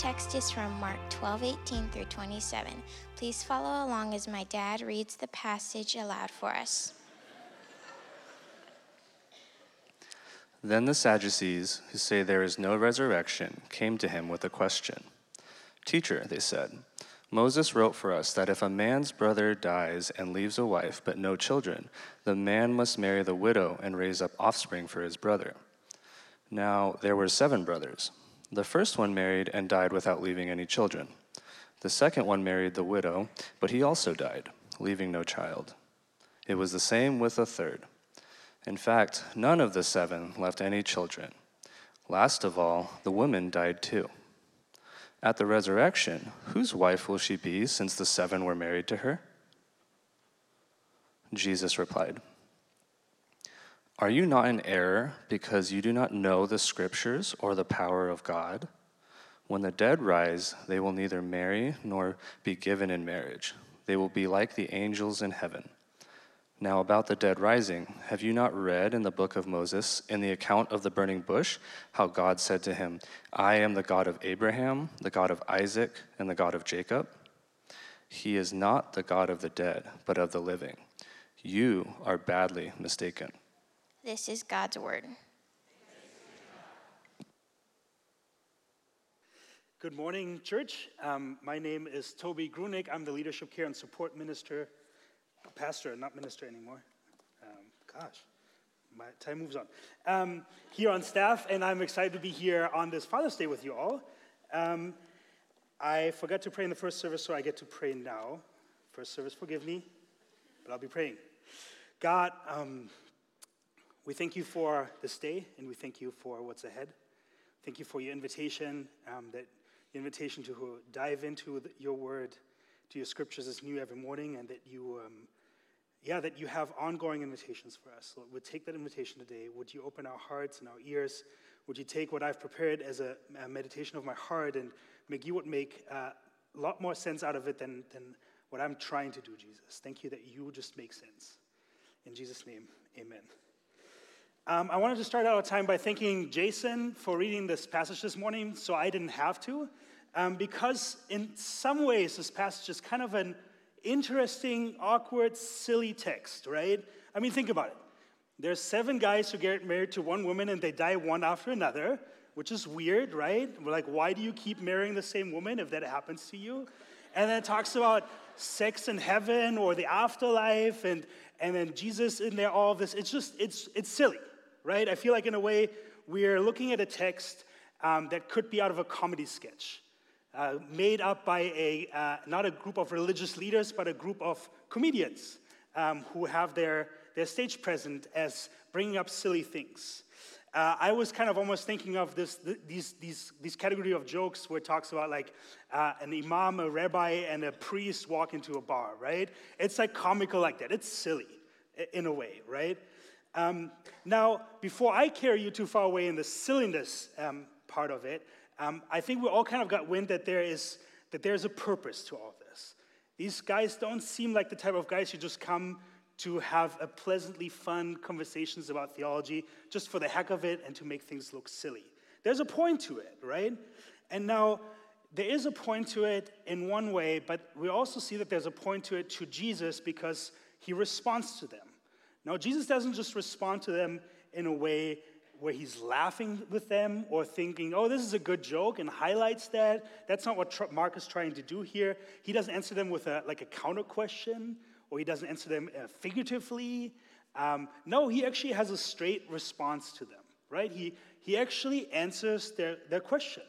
Text is from Mark 12, 18 through 27. Please follow along as my dad reads the passage aloud for us. Then the Sadducees, who say there is no resurrection, came to him with a question. Teacher, they said, Moses wrote for us that if a man's brother dies and leaves a wife but no children, the man must marry the widow and raise up offspring for his brother. Now there were seven brothers. The first one married and died without leaving any children. The second one married the widow, but he also died, leaving no child. It was the same with the third. In fact, none of the seven left any children. Last of all, the woman died too. At the resurrection, whose wife will she be since the seven were married to her? Jesus replied, Are you not in error because you do not know the scriptures or the power of God? When the dead rise, they will neither marry nor be given in marriage. They will be like the angels in heaven. Now, about the dead rising, have you not read in the book of Moses, in the account of the burning bush, how God said to him, I am the God of Abraham, the God of Isaac, and the God of Jacob? He is not the God of the dead, but of the living. You are badly mistaken. This is God's word. Good morning, church. Um, my name is Tobi Grunick. I'm the Leadership Care and Support Minister pastor, not minister anymore. Um, gosh, my time moves on. Um, here on staff, and I'm excited to be here on this Father's Day with you all. Um, I forgot to pray in the first service, so I get to pray now. First service, forgive me, but I'll be praying. God, um, we thank you for this day, and we thank you for what's ahead. Thank you for your invitation, um, that invitation to dive into the, your word, to your scriptures is new every morning, and that you um, yeah, that you have ongoing invitations for us. Lord, would take that invitation today. Would you open our hearts and our ears? Would you take what I've prepared as a, a meditation of my heart and make you would make uh, a lot more sense out of it than, than what I'm trying to do, Jesus? Thank you that you just make sense. In Jesus' name, amen. Um, I wanted to start out our time by thanking Jason for reading this passage this morning so I didn't have to. Um, because in some ways, this passage is kind of an interesting, awkward, silly text, right? I mean, think about it. There's seven guys who get married to one woman and they die one after another, which is weird, right? We're like, why do you keep marrying the same woman if that happens to you? And then it talks about sex in heaven or the afterlife and, and then Jesus in there, all this. It's just, it's, it's silly, right? I feel like in a way we're looking at a text um, that could be out of a comedy sketch uh, made up by a, uh, not a group of religious leaders, but a group of comedians um, who have their, their stage present as bringing up silly things. Uh, I was kind of almost thinking of this, these, these, these category of jokes where it talks about like uh, an imam, a rabbi, and a priest walk into a bar, right? It's like comical like that. It's silly in a way, right? Um, now, before I carry you too far away in the silliness um, part of it, um, I think we all kind of got wind that there is that there's a purpose to all this. These guys don't seem like the type of guys who just come to have a pleasantly fun conversations about theology just for the heck of it and to make things look silly. There's a point to it, right? And now there is a point to it in one way, but we also see that there's a point to it to Jesus because he responds to them. Now, Jesus doesn't just respond to them in a way where he's laughing with them or thinking, oh, this is a good joke and highlights that. That's not what Mark is trying to do here. He doesn't answer them with a, like a counter question or he doesn't answer them uh, figuratively. Um, no, he actually has a straight response to them, right? He, he actually answers their, their question,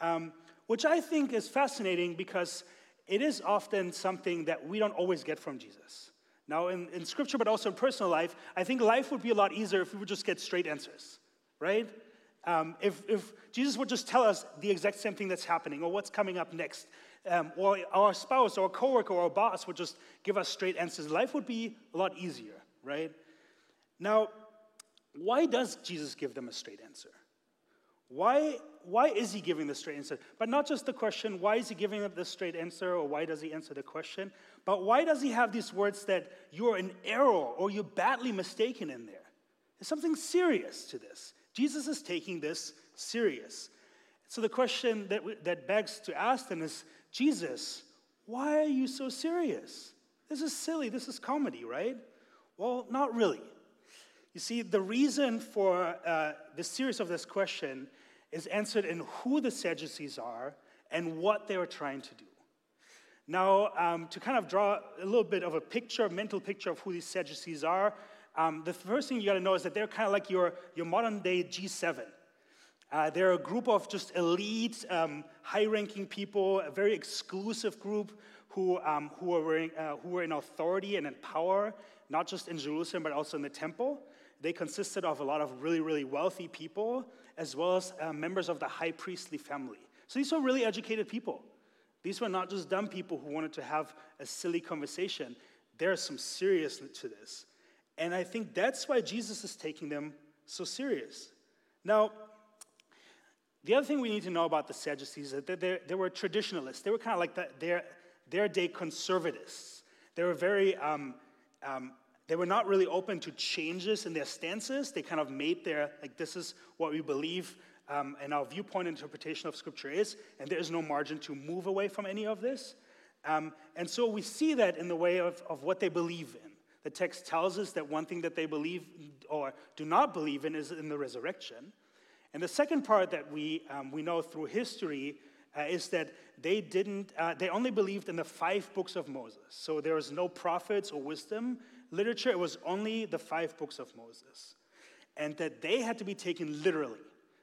um, which I think is fascinating because it is often something that we don't always get from Jesus. Now, in, in scripture, but also in personal life, I think life would be a lot easier if we would just get straight answers, right? Um, if, if Jesus would just tell us the exact same thing that's happening or what's coming up next, um, or our spouse or a coworker or a boss would just give us straight answers, life would be a lot easier, right? Now, why does Jesus give them a straight answer? Why, why is he giving the straight answer? But not just the question, why is he giving up the straight answer, or why does he answer the question? But why does he have these words that you're in error or you're badly mistaken in there? There's something serious to this. Jesus is taking this serious. So the question that, we, that begs to ask then is Jesus, why are you so serious? This is silly. This is comedy, right? Well, not really. You see, the reason for uh, the series of this question is answered in who the Sadducees are and what they are trying to do. Now, um, to kind of draw a little bit of a picture, mental picture of who these Sadducees are, um, the first thing you got to know is that they're kind of like your, your modern day G7. Uh, they're a group of just elite, um, high ranking people, a very exclusive group who, um, who, in, uh, who were in authority and in power, not just in Jerusalem, but also in the temple. They consisted of a lot of really, really wealthy people, as well as uh, members of the high priestly family. So these were really educated people. These were not just dumb people who wanted to have a silly conversation. There's some seriousness to this. And I think that's why Jesus is taking them so serious. Now, the other thing we need to know about the Sadducees is that they were traditionalists. They were kind of like the, their, their day conservatives. They were very, um, um, they were not really open to changes in their stances. They kind of made their, like, this is what we believe um, and our viewpoint interpretation of Scripture is, and there is no margin to move away from any of this. Um, and so we see that in the way of, of what they believe in. The text tells us that one thing that they believe or do not believe in is in the resurrection. And the second part that we, um, we know through history uh, is that they didn't, uh, they only believed in the five books of Moses. So there was no prophets or wisdom literature, it was only the five books of Moses. And that they had to be taken literally.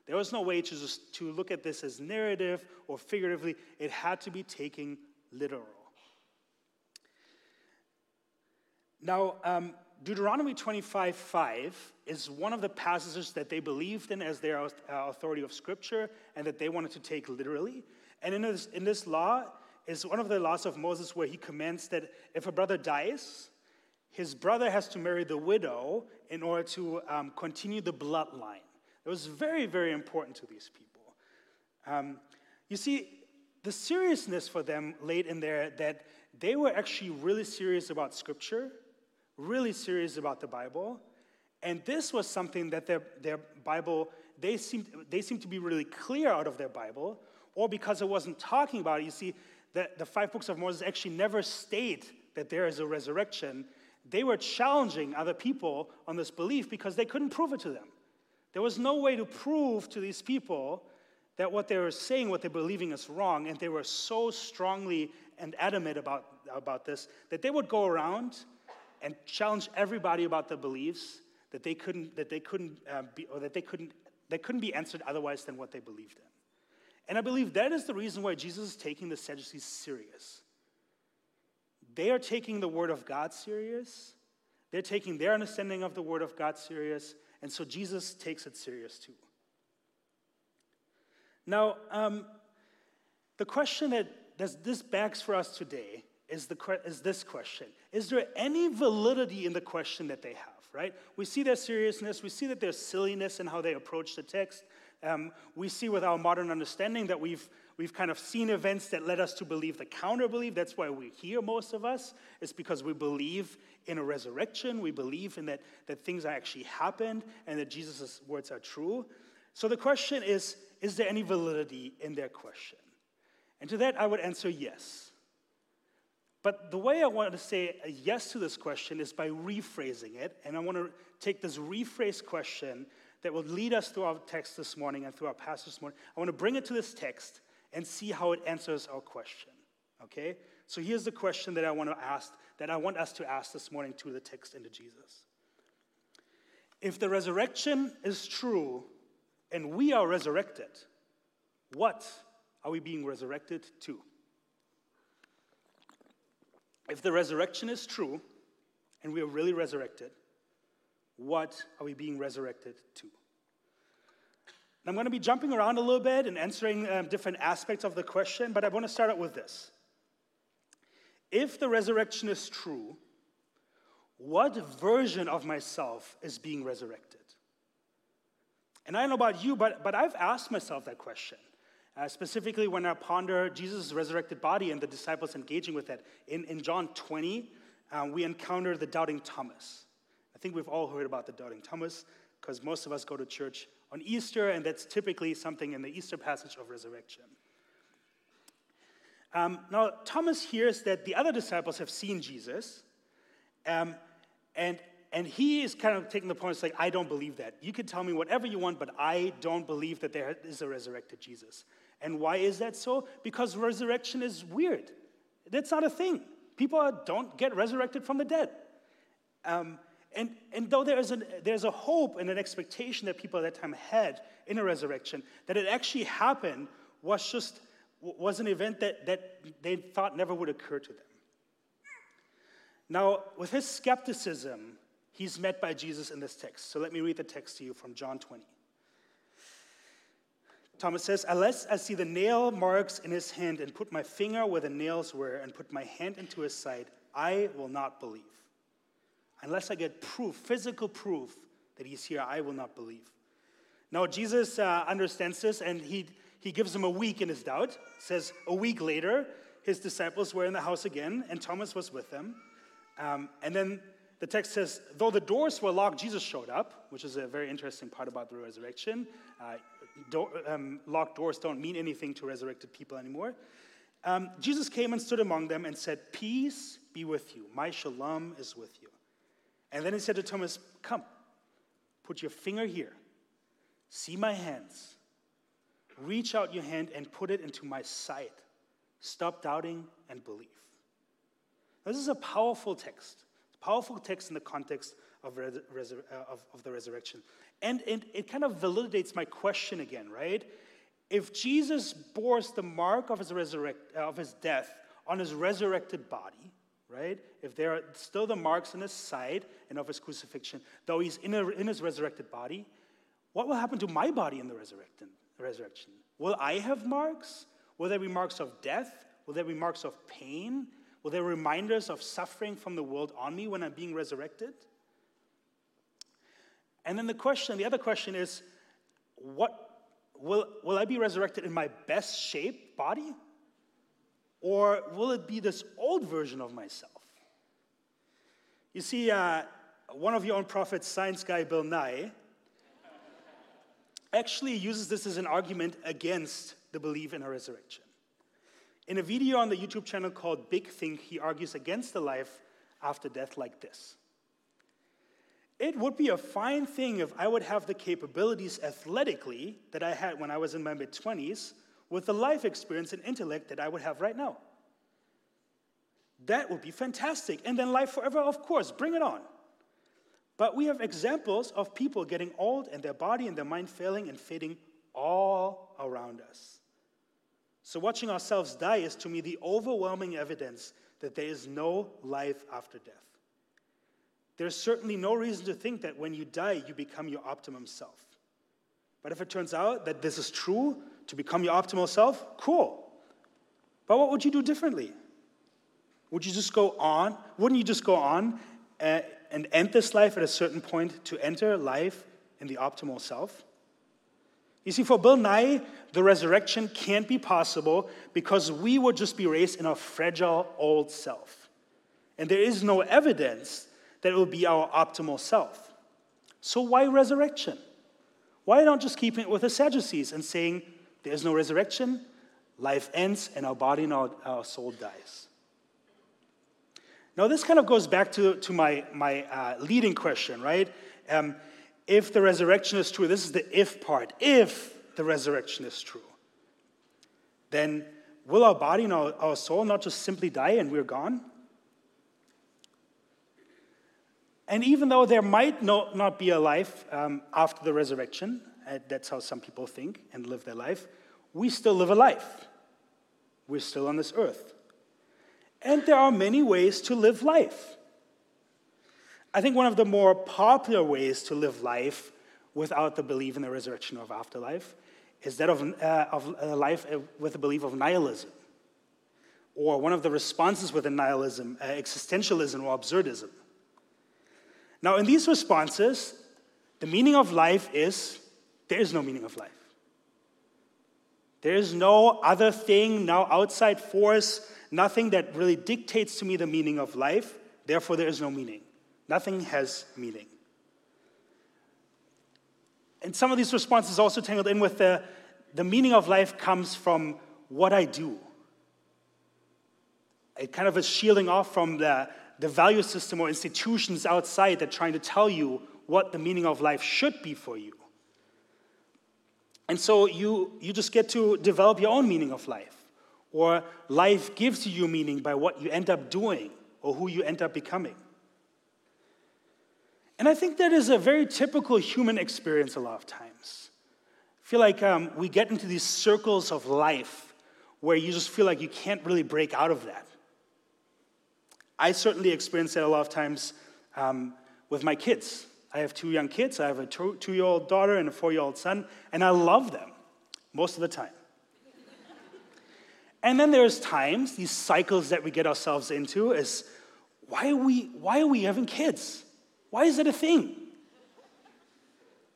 There was no way to just to look at this as narrative or figuratively. It had to be taken literal. Now, um, Deuteronomy 25 5 is one of the passages that they believed in as their uh, authority of Scripture and that they wanted to take literally. And in this, in this law is one of the laws of Moses where he commands that if a brother dies, his brother has to marry the widow in order to um, continue the bloodline. It was very, very important to these people. Um, you see, the seriousness for them laid in there that they were actually really serious about Scripture, really serious about the Bible, and this was something that their, their Bible, they seemed, they seemed to be really clear out of their Bible, or because it wasn't talking about it. You see, the, the five books of Moses actually never state that there is a resurrection. They were challenging other people on this belief because they couldn't prove it to them. There was no way to prove to these people that what they were saying, what they're believing is wrong, and they were so strongly and adamant about, about this that they would go around and challenge everybody about their beliefs that they couldn't, that they couldn't uh, be, or that they couldn't, they couldn't be answered otherwise than what they believed in. And I believe that is the reason why Jesus is taking the Sadducees serious. They are taking the Word of God serious. They're taking their understanding of the Word of God serious, and so Jesus takes it serious too. Now, um, the question that this begs for us today is, the, is this question Is there any validity in the question that they have, right? We see their seriousness, we see that there's silliness in how they approach the text. Um, we see with our modern understanding that we've, we've kind of seen events that led us to believe the counter belief. That's why we're here, most of us. It's because we believe in a resurrection. We believe in that, that things actually happened and that Jesus' words are true. So the question is is there any validity in their question? And to that, I would answer yes. But the way I want to say yes to this question is by rephrasing it. And I want to take this rephrased question that will lead us through our text this morning and through our passage this morning. I want to bring it to this text and see how it answers our question. Okay? So here's the question that I want to ask, that I want us to ask this morning to the text into Jesus. If the resurrection is true and we are resurrected, what are we being resurrected to? If the resurrection is true and we are really resurrected, what are we being resurrected to? I'm going to be jumping around a little bit and answering um, different aspects of the question, but I want to start out with this. If the resurrection is true, what version of myself is being resurrected? And I don't know about you, but, but I've asked myself that question. Uh, specifically, when I ponder Jesus' resurrected body and the disciples engaging with it. In, in John 20, um, we encounter the doubting Thomas. I think we've all heard about the doubting Thomas because most of us go to church on Easter, and that's typically something in the Easter passage of resurrection. Um, now, Thomas hears that the other disciples have seen Jesus, um, and, and he is kind of taking the point, it's like, I don't believe that. You can tell me whatever you want, but I don't believe that there is a resurrected Jesus. And why is that so? Because resurrection is weird. That's not a thing. People don't get resurrected from the dead. Um, and, and though there is an, there's a hope and an expectation that people at that time had in a resurrection, that it actually happened was just was an event that, that they thought never would occur to them. Now, with his skepticism, he's met by Jesus in this text. So let me read the text to you from John 20. Thomas says, Unless I see the nail marks in his hand and put my finger where the nails were and put my hand into his side, I will not believe. Unless I get proof, physical proof that he's here, I will not believe. Now, Jesus uh, understands this and he he gives them a week in his doubt. says a week later, his disciples were in the house again, and Thomas was with them. Um, and then the text says, though the doors were locked, Jesus showed up, which is a very interesting part about the resurrection. Uh, do, um, locked doors don't mean anything to resurrected people anymore. Um, Jesus came and stood among them and said, Peace be with you. My shalom is with you. And then he said to Thomas, Come, put your finger here. See my hands Reach out your hand and put it into my sight. Stop doubting and believe. This is a powerful text. a powerful text in the context of, uh, of, of the resurrection. And, and it kind of validates my question again, right? If Jesus bore the mark of his, resurrect, uh, of his death on his resurrected body, right? If there are still the marks in his side and of his crucifixion, though he's in, a, in his resurrected body, what will happen to my body in the resurrection? resurrection? Will I have marks? Will there be marks of death? Will there be marks of pain? Will there be reminders of suffering from the world on me when I'm being resurrected? And then the question, the other question is, what will, will I be resurrected in my best shape body? Or will it be this old version of myself? You see, uh, one of your own prophets, science guy Bill Nye, actually uses this as an argument against the belief in a resurrection. In a video on the YouTube channel called Big Think, he argues against the life after death like this. It would be a fine thing if I would have the capabilities athletically that I had when I was in my mid 20s with the life experience and intellect that I would have right now. That would be fantastic. And then life forever, of course, bring it on. But we have examples of people getting old and their body and their mind failing and fading all around us. So, watching ourselves die is to me the overwhelming evidence that there is no life after death. There's certainly no reason to think that when you die, you become your optimum self. But if it turns out that this is true, to become your optimal self, cool. But what would you do differently? Would you just go on? Wouldn't you just go on uh, and end this life at a certain point to enter life in the optimal self? You see, for Bill Nye, the resurrection can't be possible because we would just be raised in our fragile old self. And there is no evidence that it will be our optimal self. So, why resurrection? Why not just keeping it with the Sadducees and saying, there's no resurrection, life ends, and our body and our, our soul dies? Now, this kind of goes back to, to my, my uh, leading question, right? Um, if the resurrection is true, this is the if part. If the resurrection is true, then will our body and our, our soul not just simply die and we're gone? And even though there might no, not be a life um, after the resurrection, that's how some people think and live their life, we still live a life. We're still on this earth. And there are many ways to live life. I think one of the more popular ways to live life without the belief in the resurrection of afterlife is that of, uh, of uh, life uh, with the belief of nihilism. Or one of the responses within nihilism, uh, existentialism or absurdism. Now, in these responses, the meaning of life is there is no meaning of life. There is no other thing, no outside force nothing that really dictates to me the meaning of life, therefore, there is no meaning. Nothing has meaning. And some of these responses also tangled in with the, the meaning of life comes from what I do. It kind of is shielding off from the, the value system or institutions outside that trying to tell you what the meaning of life should be for you. And so you, you just get to develop your own meaning of life. Or life gives you meaning by what you end up doing or who you end up becoming. And I think that is a very typical human experience a lot of times. I feel like um, we get into these circles of life where you just feel like you can't really break out of that. I certainly experience that a lot of times um, with my kids. I have two young kids. I have a two year old daughter and a four year old son, and I love them most of the time. and then there's times, these cycles that we get ourselves into is why are we, why are we having kids? Why is it a thing?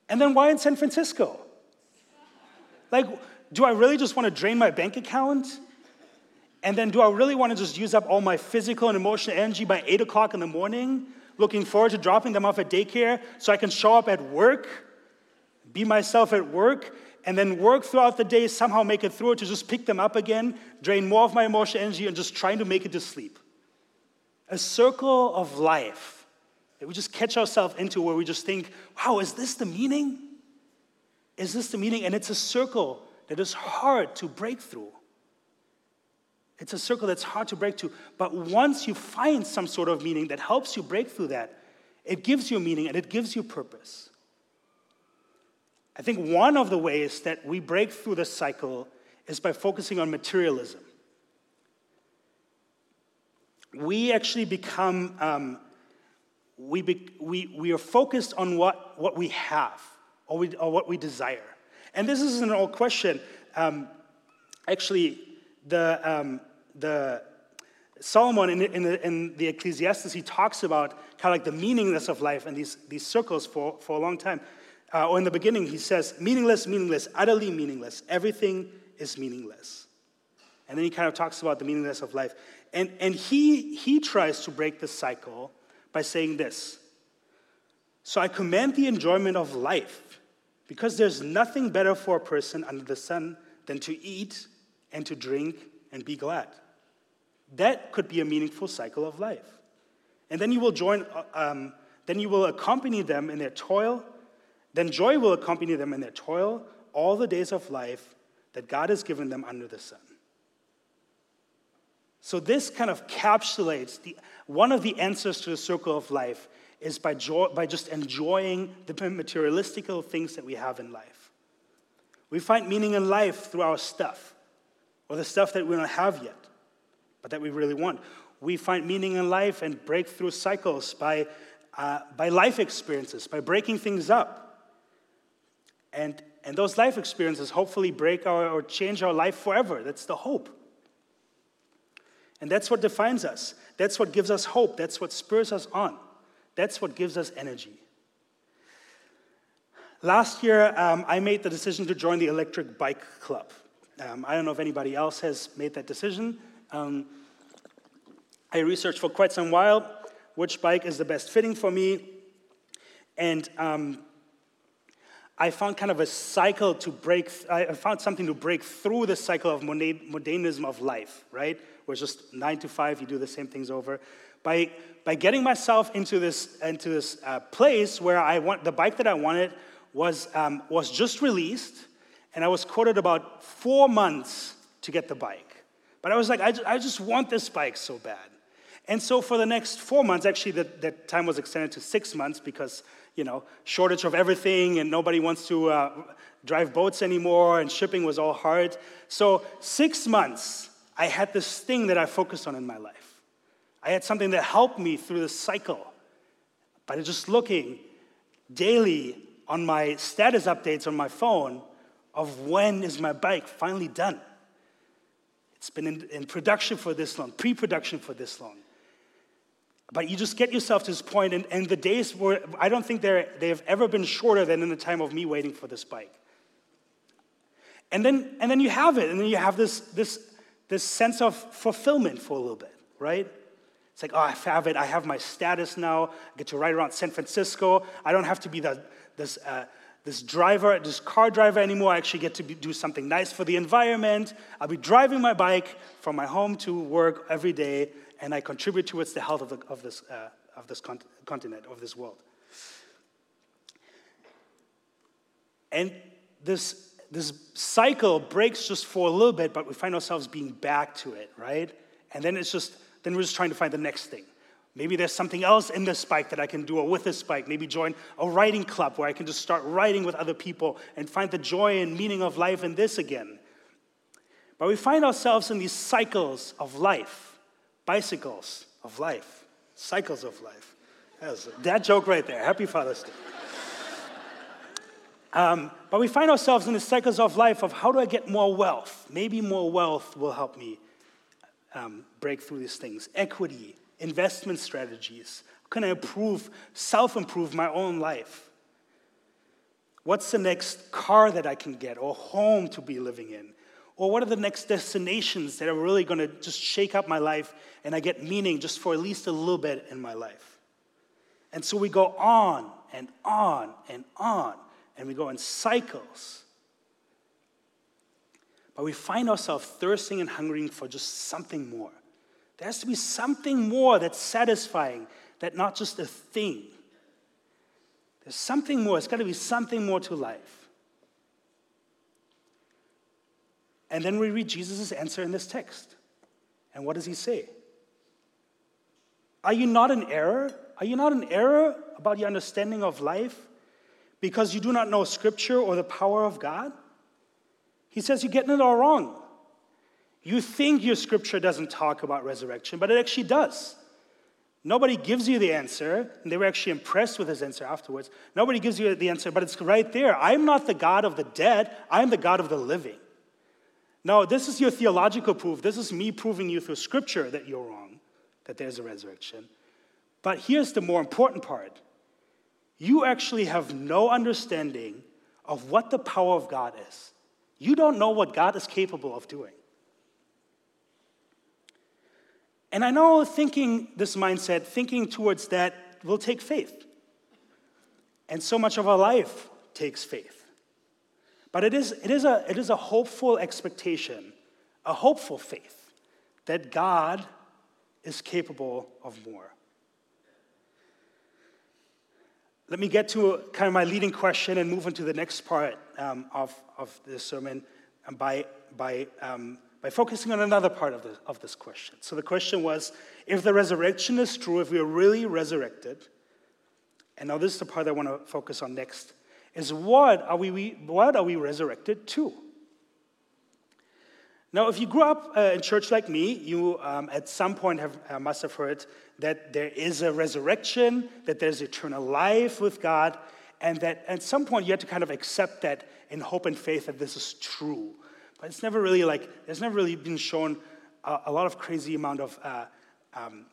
And then why in San Francisco? Like, do I really just want to drain my bank account? And then do I really want to just use up all my physical and emotional energy by 8 o'clock in the morning, looking forward to dropping them off at daycare so I can show up at work, be myself at work, and then work throughout the day, somehow make it through to just pick them up again, drain more of my emotional energy, and just trying to make it to sleep? A circle of life that we just catch ourselves into where we just think, wow, is this the meaning? Is this the meaning? And it's a circle that is hard to break through. It's a circle that's hard to break through. But once you find some sort of meaning that helps you break through that, it gives you meaning and it gives you purpose. I think one of the ways that we break through the cycle is by focusing on materialism. We actually become um, we, be, we, we are focused on what, what we have or, we, or what we desire. And this isn't an old question. Um, actually, the, um, the Solomon in, in, the, in the Ecclesiastes, he talks about kind of like the meaningless of life and these, these circles for, for a long time. Uh, or in the beginning, he says, meaningless, meaningless, utterly meaningless. Everything is meaningless. And then he kind of talks about the meaningless of life. And, and he, he tries to break the cycle by saying this So I commend the enjoyment of life, because there's nothing better for a person under the sun than to eat and to drink and be glad. That could be a meaningful cycle of life. And then you will join, um, then you will accompany them in their toil. Then joy will accompany them in their toil all the days of life that God has given them under the sun. So, this kind of capsulates the, one of the answers to the circle of life is by, joy, by just enjoying the materialistical things that we have in life. We find meaning in life through our stuff, or the stuff that we don't have yet, but that we really want. We find meaning in life and breakthrough cycles by, uh, by life experiences, by breaking things up. And, and those life experiences hopefully break our, or change our life forever. That's the hope. And that's what defines us. That's what gives us hope. That's what spurs us on. That's what gives us energy. Last year, um, I made the decision to join the electric bike club. Um, I don't know if anybody else has made that decision. Um, I researched for quite some while which bike is the best fitting for me. And um, I found kind of a cycle to break, I found something to break through the cycle of modernism of life, right? where it's just nine to five, you do the same things over. By, by getting myself into this, into this uh, place where I want, the bike that I wanted was, um, was just released, and I was quoted about four months to get the bike. But I was like, I just, I just want this bike so bad. And so for the next four months, actually, that, that time was extended to six months because, you know, shortage of everything and nobody wants to uh, drive boats anymore and shipping was all hard. So six months I had this thing that I focused on in my life. I had something that helped me through the cycle by just looking daily on my status updates on my phone of when is my bike finally done. It's been in, in production for this long, pre production for this long. But you just get yourself to this point, and, and the days were, I don't think they have ever been shorter than in the time of me waiting for this bike. And then, and then you have it, and then you have this, this this sense of fulfillment for a little bit, right? It's like, oh, I have it. I have my status now. I get to ride around San Francisco. I don't have to be the, this, uh, this driver, this car driver anymore. I actually get to be, do something nice for the environment. I'll be driving my bike from my home to work every day, and I contribute towards the health of, the, of this, uh, of this con- continent, of this world. And this, this cycle breaks just for a little bit, but we find ourselves being back to it, right? And then it's just, then we're just trying to find the next thing. Maybe there's something else in this bike that I can do or with this bike. Maybe join a writing club where I can just start writing with other people and find the joy and meaning of life in this again. But we find ourselves in these cycles of life, bicycles of life, cycles of life. That joke right there. Happy Father's Day. Um, but we find ourselves in the cycles of life of how do I get more wealth? Maybe more wealth will help me um, break through these things. Equity, investment strategies? How can I improve, self improve my own life? What's the next car that I can get or home to be living in? Or what are the next destinations that are really going to just shake up my life and I get meaning just for at least a little bit in my life? And so we go on and on and on, and we go in cycles. But we find ourselves thirsting and hungering for just something more. There has to be something more that's satisfying, that not just a thing. There's something more. It's got to be something more to life. And then we read Jesus' answer in this text. And what does he say? Are you not in error? Are you not in error about your understanding of life because you do not know Scripture or the power of God? He says you're getting it all wrong. You think your scripture doesn't talk about resurrection, but it actually does. Nobody gives you the answer, and they were actually impressed with his answer afterwards. Nobody gives you the answer, but it's right there. I'm not the God of the dead, I'm the God of the living. No, this is your theological proof. This is me proving you through scripture that you're wrong, that there's a resurrection. But here's the more important part you actually have no understanding of what the power of God is. You don't know what God is capable of doing. And I know thinking this mindset, thinking towards that, will take faith. And so much of our life takes faith. But it is, it is, a, it is a hopeful expectation, a hopeful faith that God is capable of more. Let me get to kind of my leading question and move into the next part um, of, of this sermon by, by um, by focusing on another part of, the, of this question. So the question was if the resurrection is true, if we are really resurrected, and now this is the part I want to focus on next, is what are we, what are we resurrected to? Now, if you grew up uh, in church like me, you um, at some point have, uh, must have heard that there is a resurrection, that there's eternal life with God, and that at some point you have to kind of accept that in hope and faith that this is true. But it's never really like, there's never really been shown a, a lot of crazy amount of uh, um,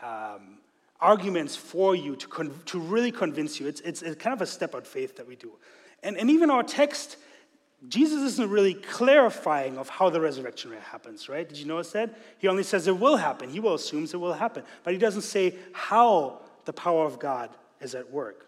um, arguments for you to, con- to really convince you. It's, it's, it's kind of a step out faith that we do. And, and even our text, Jesus isn't really clarifying of how the resurrection happens, right? Did you notice that? He only says it will happen. He will assumes it will happen. But he doesn't say how the power of God is at work.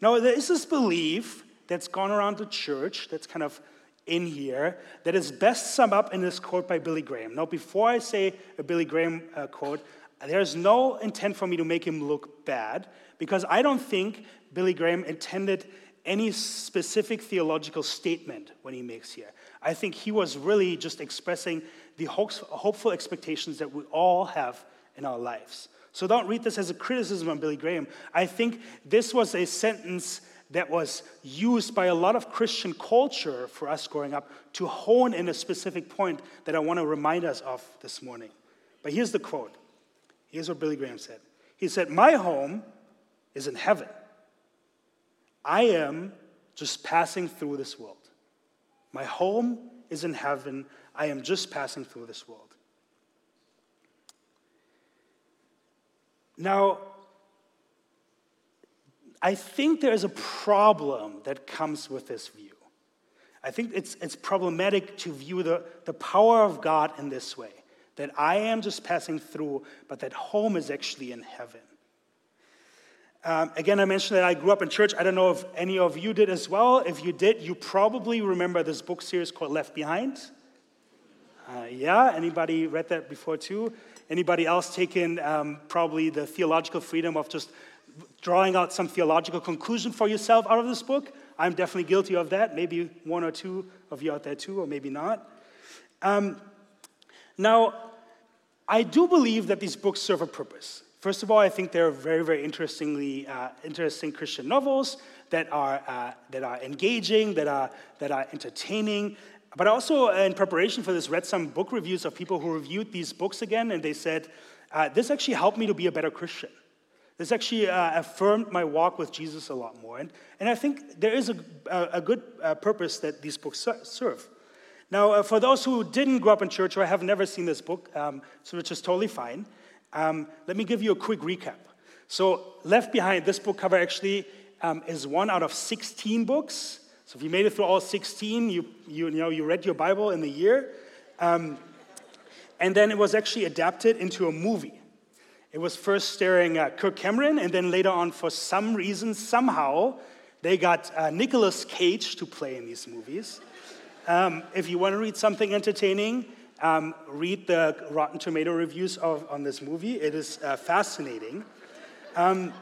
Now, there is this belief that's gone around the church that's kind of in here that is best summed up in this quote by Billy Graham. Now, before I say a Billy Graham uh, quote, there's no intent for me to make him look bad because I don't think Billy Graham intended any specific theological statement when he makes here. I think he was really just expressing the hopeful expectations that we all have in our lives. So don't read this as a criticism on Billy Graham. I think this was a sentence that was used by a lot of Christian culture for us growing up to hone in a specific point that I want to remind us of this morning. But here's the quote. Here's what Billy Graham said. He said, My home is in heaven. I am just passing through this world. My home is in heaven. I am just passing through this world. Now, I think there's a problem that comes with this view. I think it's, it's problematic to view the, the power of God in this way that I am just passing through, but that home is actually in heaven. Um, again, I mentioned that I grew up in church. I don't know if any of you did as well. If you did, you probably remember this book series called Left Behind. Uh, yeah, anybody read that before too? Anybody else taken um, probably the theological freedom of just drawing out some theological conclusion for yourself out of this book? I'm definitely guilty of that. Maybe one or two of you out there too, or maybe not. Um, now, I do believe that these books serve a purpose. First of all, I think they're very, very interestingly uh, interesting Christian novels that are uh, that are engaging, that are that are entertaining. But also, in preparation for this, read some book reviews of people who reviewed these books again, and they said uh, this actually helped me to be a better Christian. This actually uh, affirmed my walk with Jesus a lot more, and and I think there is a a, good uh, purpose that these books serve. Now, for those who didn't grow up in church or have never seen this book, um, so which is totally fine. Um, let me give you a quick recap. So, Left Behind, this book cover actually um, is one out of 16 books. So, if you made it through all 16, you, you, you know, you read your Bible in the year. Um, and then it was actually adapted into a movie. It was first starring Kirk Cameron, and then later on, for some reason, somehow, they got uh, Nicolas Cage to play in these movies. Um, if you want to read something entertaining, um, read the Rotten Tomato reviews of, on this movie. It is uh, fascinating. Um,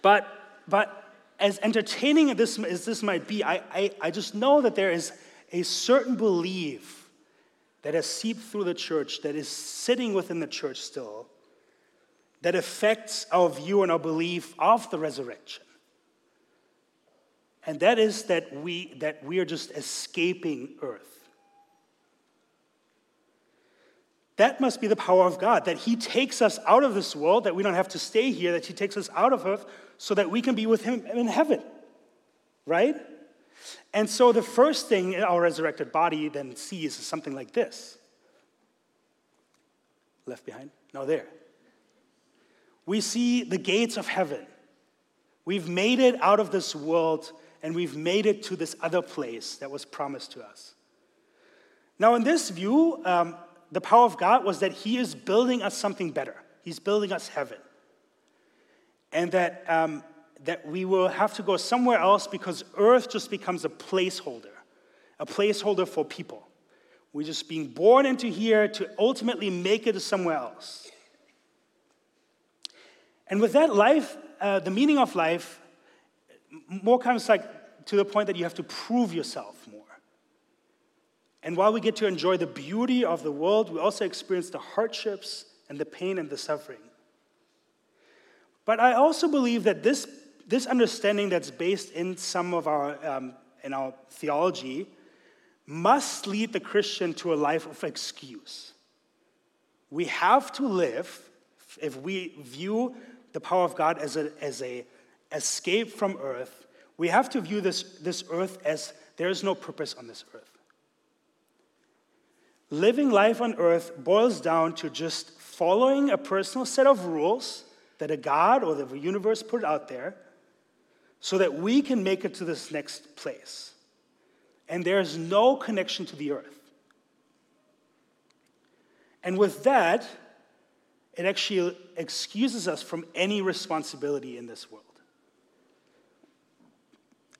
but, but as entertaining as this, as this might be, I, I, I just know that there is a certain belief that has seeped through the church, that is sitting within the church still, that affects our view and our belief of the resurrection. And that is that we, that we are just escaping earth. That must be the power of God, that He takes us out of this world, that we don't have to stay here, that He takes us out of earth so that we can be with Him in heaven. Right? And so the first thing our resurrected body then sees is something like this. Left behind? No, there. We see the gates of heaven. We've made it out of this world and we've made it to this other place that was promised to us. Now, in this view, um, the power of God was that He is building us something better. He's building us heaven. And that, um, that we will have to go somewhere else because earth just becomes a placeholder, a placeholder for people. We're just being born into here to ultimately make it to somewhere else. And with that life, uh, the meaning of life, more comes like to the point that you have to prove yourself more. And while we get to enjoy the beauty of the world, we also experience the hardships and the pain and the suffering. But I also believe that this, this understanding that's based in some of our, um, in our theology must lead the Christian to a life of excuse. We have to live, if we view the power of God as a, as a escape from earth, we have to view this, this earth as there is no purpose on this earth. Living life on earth boils down to just following a personal set of rules that a God or the universe put out there so that we can make it to this next place. And there's no connection to the earth. And with that, it actually excuses us from any responsibility in this world.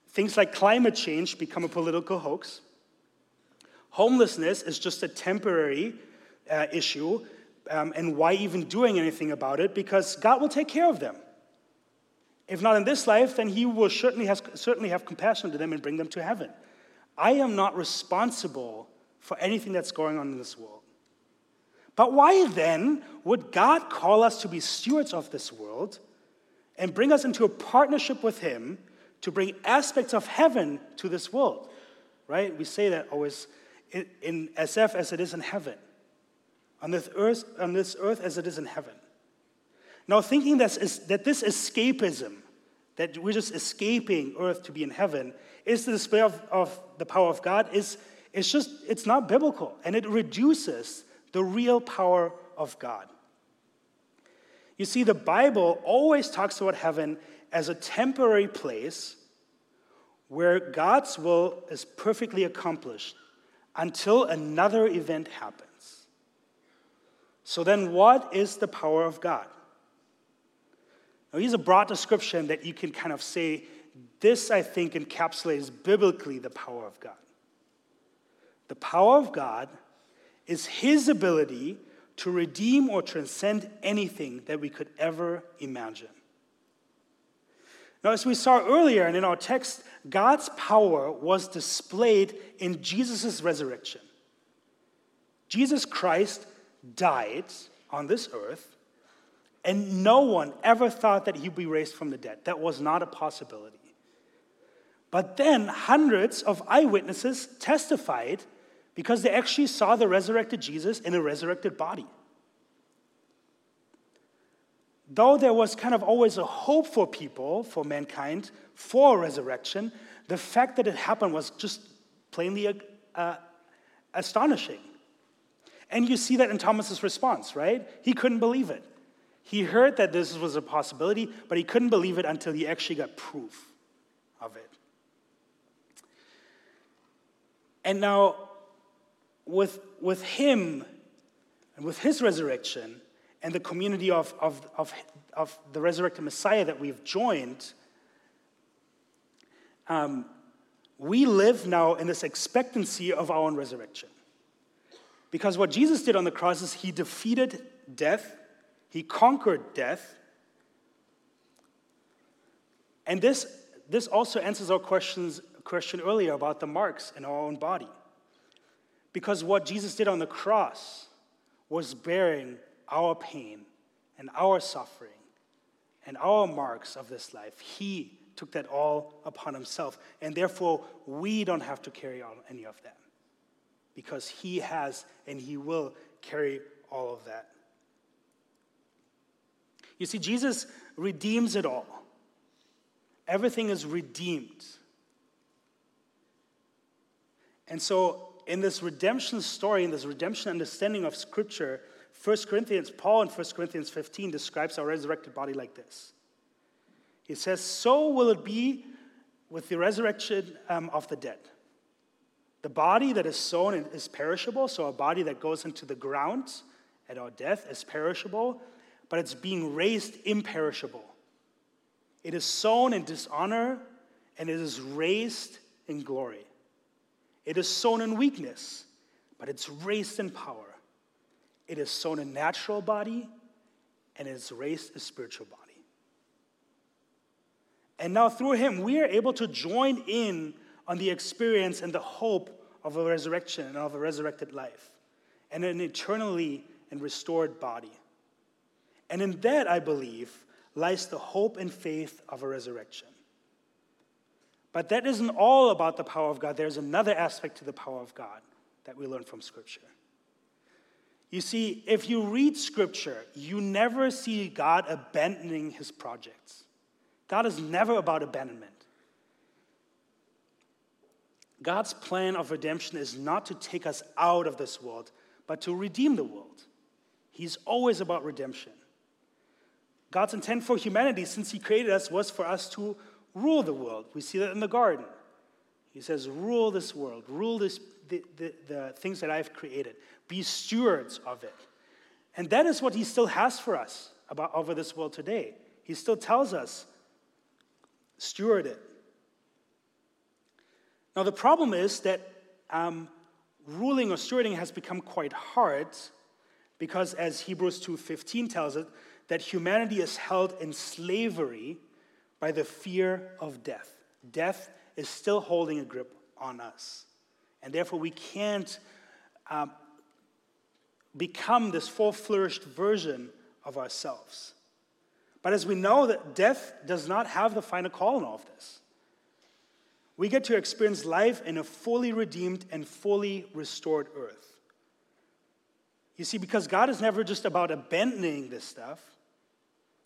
Things like climate change become a political hoax. Homelessness is just a temporary uh, issue, um, and why even doing anything about it? Because God will take care of them. If not in this life, then He will certainly, has, certainly have compassion to them and bring them to heaven. I am not responsible for anything that's going on in this world. But why then would God call us to be stewards of this world and bring us into a partnership with Him to bring aspects of heaven to this world? Right? We say that always in, in SF as it is in heaven, on this earth, on this earth as it is in heaven. Now, thinking that this escapism, that we're just escaping earth to be in heaven, is the display of, of the power of God, is it's just, it's not biblical, and it reduces the real power of God. You see, the Bible always talks about heaven as a temporary place where God's will is perfectly accomplished until another event happens. So then, what is the power of God? Now, here's a broad description that you can kind of say this, I think, encapsulates biblically the power of God. The power of God is His ability to redeem or transcend anything that we could ever imagine. Now, as we saw earlier and in our text, God's power was displayed in Jesus' resurrection. Jesus Christ died on this earth, and no one ever thought that he'd be raised from the dead. That was not a possibility. But then hundreds of eyewitnesses testified because they actually saw the resurrected Jesus in a resurrected body. Though there was kind of always a hope for people, for mankind, for resurrection, the fact that it happened was just plainly uh, astonishing. And you see that in Thomas's response, right? He couldn't believe it. He heard that this was a possibility, but he couldn't believe it until he actually got proof of it. And now, with, with him and with his resurrection and the community of, of, of, of the resurrected Messiah that we've joined, um, we live now in this expectancy of our own resurrection. Because what Jesus did on the cross is he defeated death, he conquered death. And this, this also answers our questions, question earlier about the marks in our own body. Because what Jesus did on the cross was bearing our pain and our suffering and our marks of this life. He took that all upon himself. And therefore, we don't have to carry on any of that because he has and he will carry all of that. You see, Jesus redeems it all. Everything is redeemed. And so in this redemption story, in this redemption understanding of Scripture, 1 Corinthians, Paul in 1 Corinthians 15 describes our resurrected body like this. He says, So will it be with the resurrection um, of the dead. The body that is sown is perishable, so a body that goes into the ground at our death is perishable, but it's being raised imperishable. It is sown in dishonor and it is raised in glory. It is sown in weakness, but it's raised in power. It is sown a natural body, and it is raised a spiritual body. And now through him, we are able to join in on the experience and the hope of a resurrection and of a resurrected life, and an eternally and restored body. And in that, I believe, lies the hope and faith of a resurrection. But that isn't all about the power of God. There's another aspect to the power of God that we learn from Scripture. You see, if you read Scripture, you never see God abandoning his projects. God is never about abandonment. God's plan of redemption is not to take us out of this world, but to redeem the world. He's always about redemption. God's intent for humanity since He created us was for us to rule the world. We see that in the garden. He says, Rule this world, rule this, the, the, the things that I've created, be stewards of it. And that is what He still has for us about, over this world today. He still tells us, steward it. Now, the problem is that um, ruling or stewarding has become quite hard because, as Hebrews 2.15 tells it, that humanity is held in slavery by the fear of death. Death is still holding a grip on us. And therefore, we can't um, become this full flourished version of ourselves. But as we know that death does not have the final call in all of this, we get to experience life in a fully redeemed and fully restored earth. You see, because God is never just about abandoning this stuff,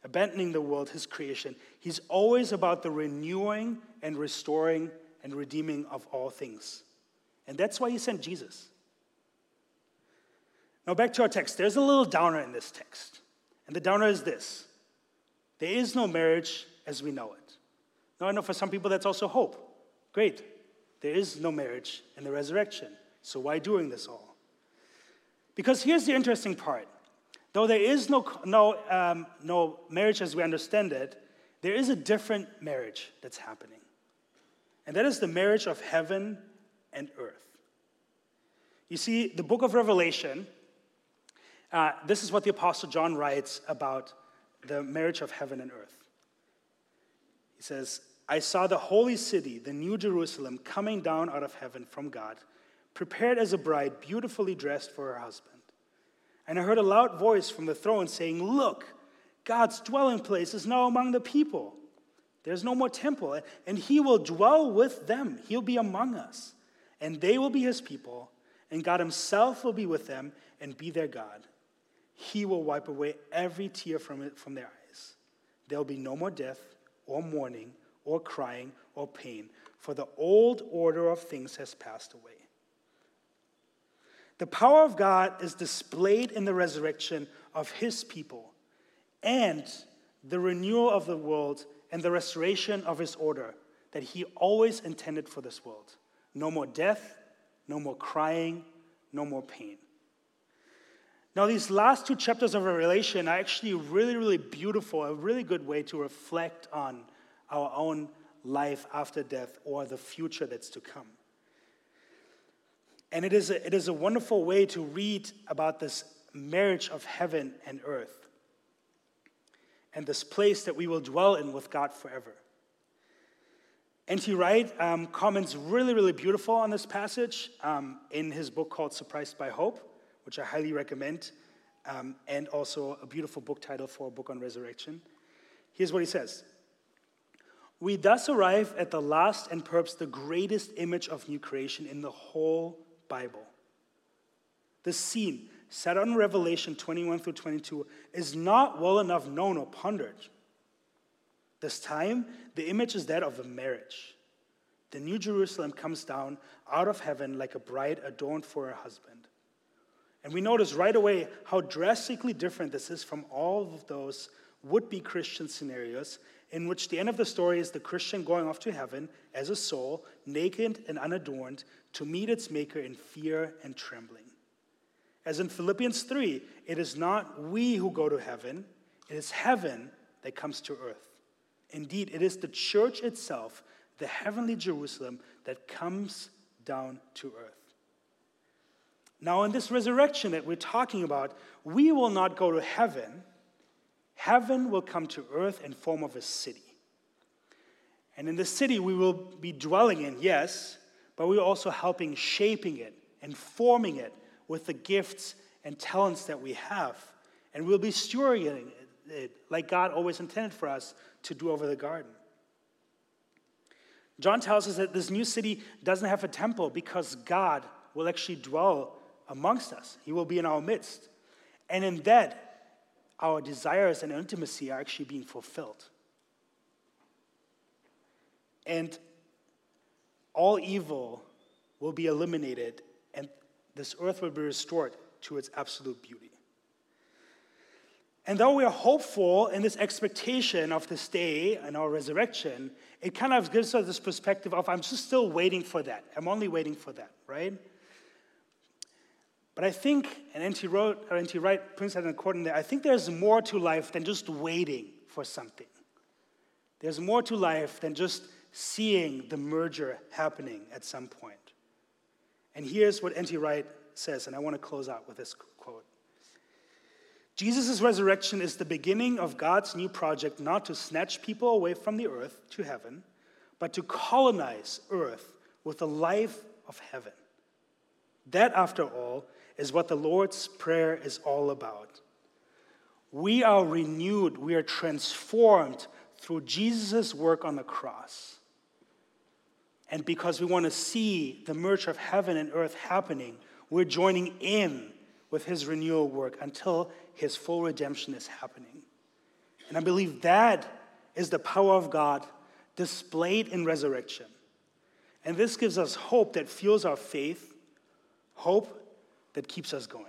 abandoning the world, his creation. He's always about the renewing and restoring and redeeming of all things. And that's why he sent Jesus. Now, back to our text. There's a little downer in this text. And the downer is this there is no marriage as we know it. Now, I know for some people that's also hope. Great. There is no marriage in the resurrection. So, why doing this all? Because here's the interesting part Though there is no, no, um, no marriage as we understand it, there is a different marriage that's happening. And that is the marriage of heaven and earth. You see, the book of Revelation, uh, this is what the Apostle John writes about the marriage of heaven and earth. He says, I saw the holy city, the new Jerusalem, coming down out of heaven from God, prepared as a bride, beautifully dressed for her husband. And I heard a loud voice from the throne saying, Look, God's dwelling place is now among the people. There's no more temple, and he will dwell with them. He'll be among us, and they will be his people, and God himself will be with them and be their God. He will wipe away every tear from, it, from their eyes. There'll be no more death, or mourning, or crying, or pain, for the old order of things has passed away. The power of God is displayed in the resurrection of his people and the renewal of the world and the restoration of his order that he always intended for this world. No more death, no more crying, no more pain. Now, these last two chapters of Revelation are actually really, really beautiful, a really good way to reflect on our own life after death or the future that's to come. And it is a, it is a wonderful way to read about this marriage of heaven and earth and this place that we will dwell in with God forever. N.T. Wright um, comments really, really beautiful on this passage um, in his book called Surprised by Hope, which I highly recommend, um, and also a beautiful book title for a book on resurrection. Here's what he says We thus arrive at the last and perhaps the greatest image of new creation in the whole Bible. The scene set on Revelation 21 through 22 is not well enough known or pondered. This time, the image is that of a marriage. The New Jerusalem comes down out of heaven like a bride adorned for her husband. And we notice right away how drastically different this is from all of those would be Christian scenarios in which the end of the story is the Christian going off to heaven as a soul, naked and unadorned, to meet its Maker in fear and trembling. As in Philippians 3, it is not we who go to heaven, it is heaven that comes to earth. Indeed, it is the church itself, the heavenly Jerusalem, that comes down to earth. Now, in this resurrection that we're talking about, we will not go to heaven. Heaven will come to earth in form of a city. And in the city we will be dwelling in, yes, but we're also helping shaping it and forming it with the gifts and talents that we have. And we'll be stewarding it like God always intended for us to do over the garden. John tells us that this new city doesn't have a temple because God will actually dwell amongst us. He will be in our midst. And in that, our desires and intimacy are actually being fulfilled. And all evil will be eliminated, and this earth will be restored to its absolute beauty. And though we are hopeful in this expectation of this day and our resurrection, it kind of gives us this perspective of I'm just still waiting for that. I'm only waiting for that, right? But I think, and N.T. Wrote, or N.T. Wright brings that in according there, I think there's more to life than just waiting for something. There's more to life than just seeing the merger happening at some point. And here's what N.T. Wright says, and I want to close out with this quote Jesus' resurrection is the beginning of God's new project not to snatch people away from the earth to heaven, but to colonize earth with the life of heaven. That, after all, is what the Lord's Prayer is all about. We are renewed, we are transformed through Jesus' work on the cross. And because we want to see the merge of heaven and earth happening, we're joining in with his renewal work until his full redemption is happening. And I believe that is the power of God displayed in resurrection. And this gives us hope that fuels our faith, hope that keeps us going.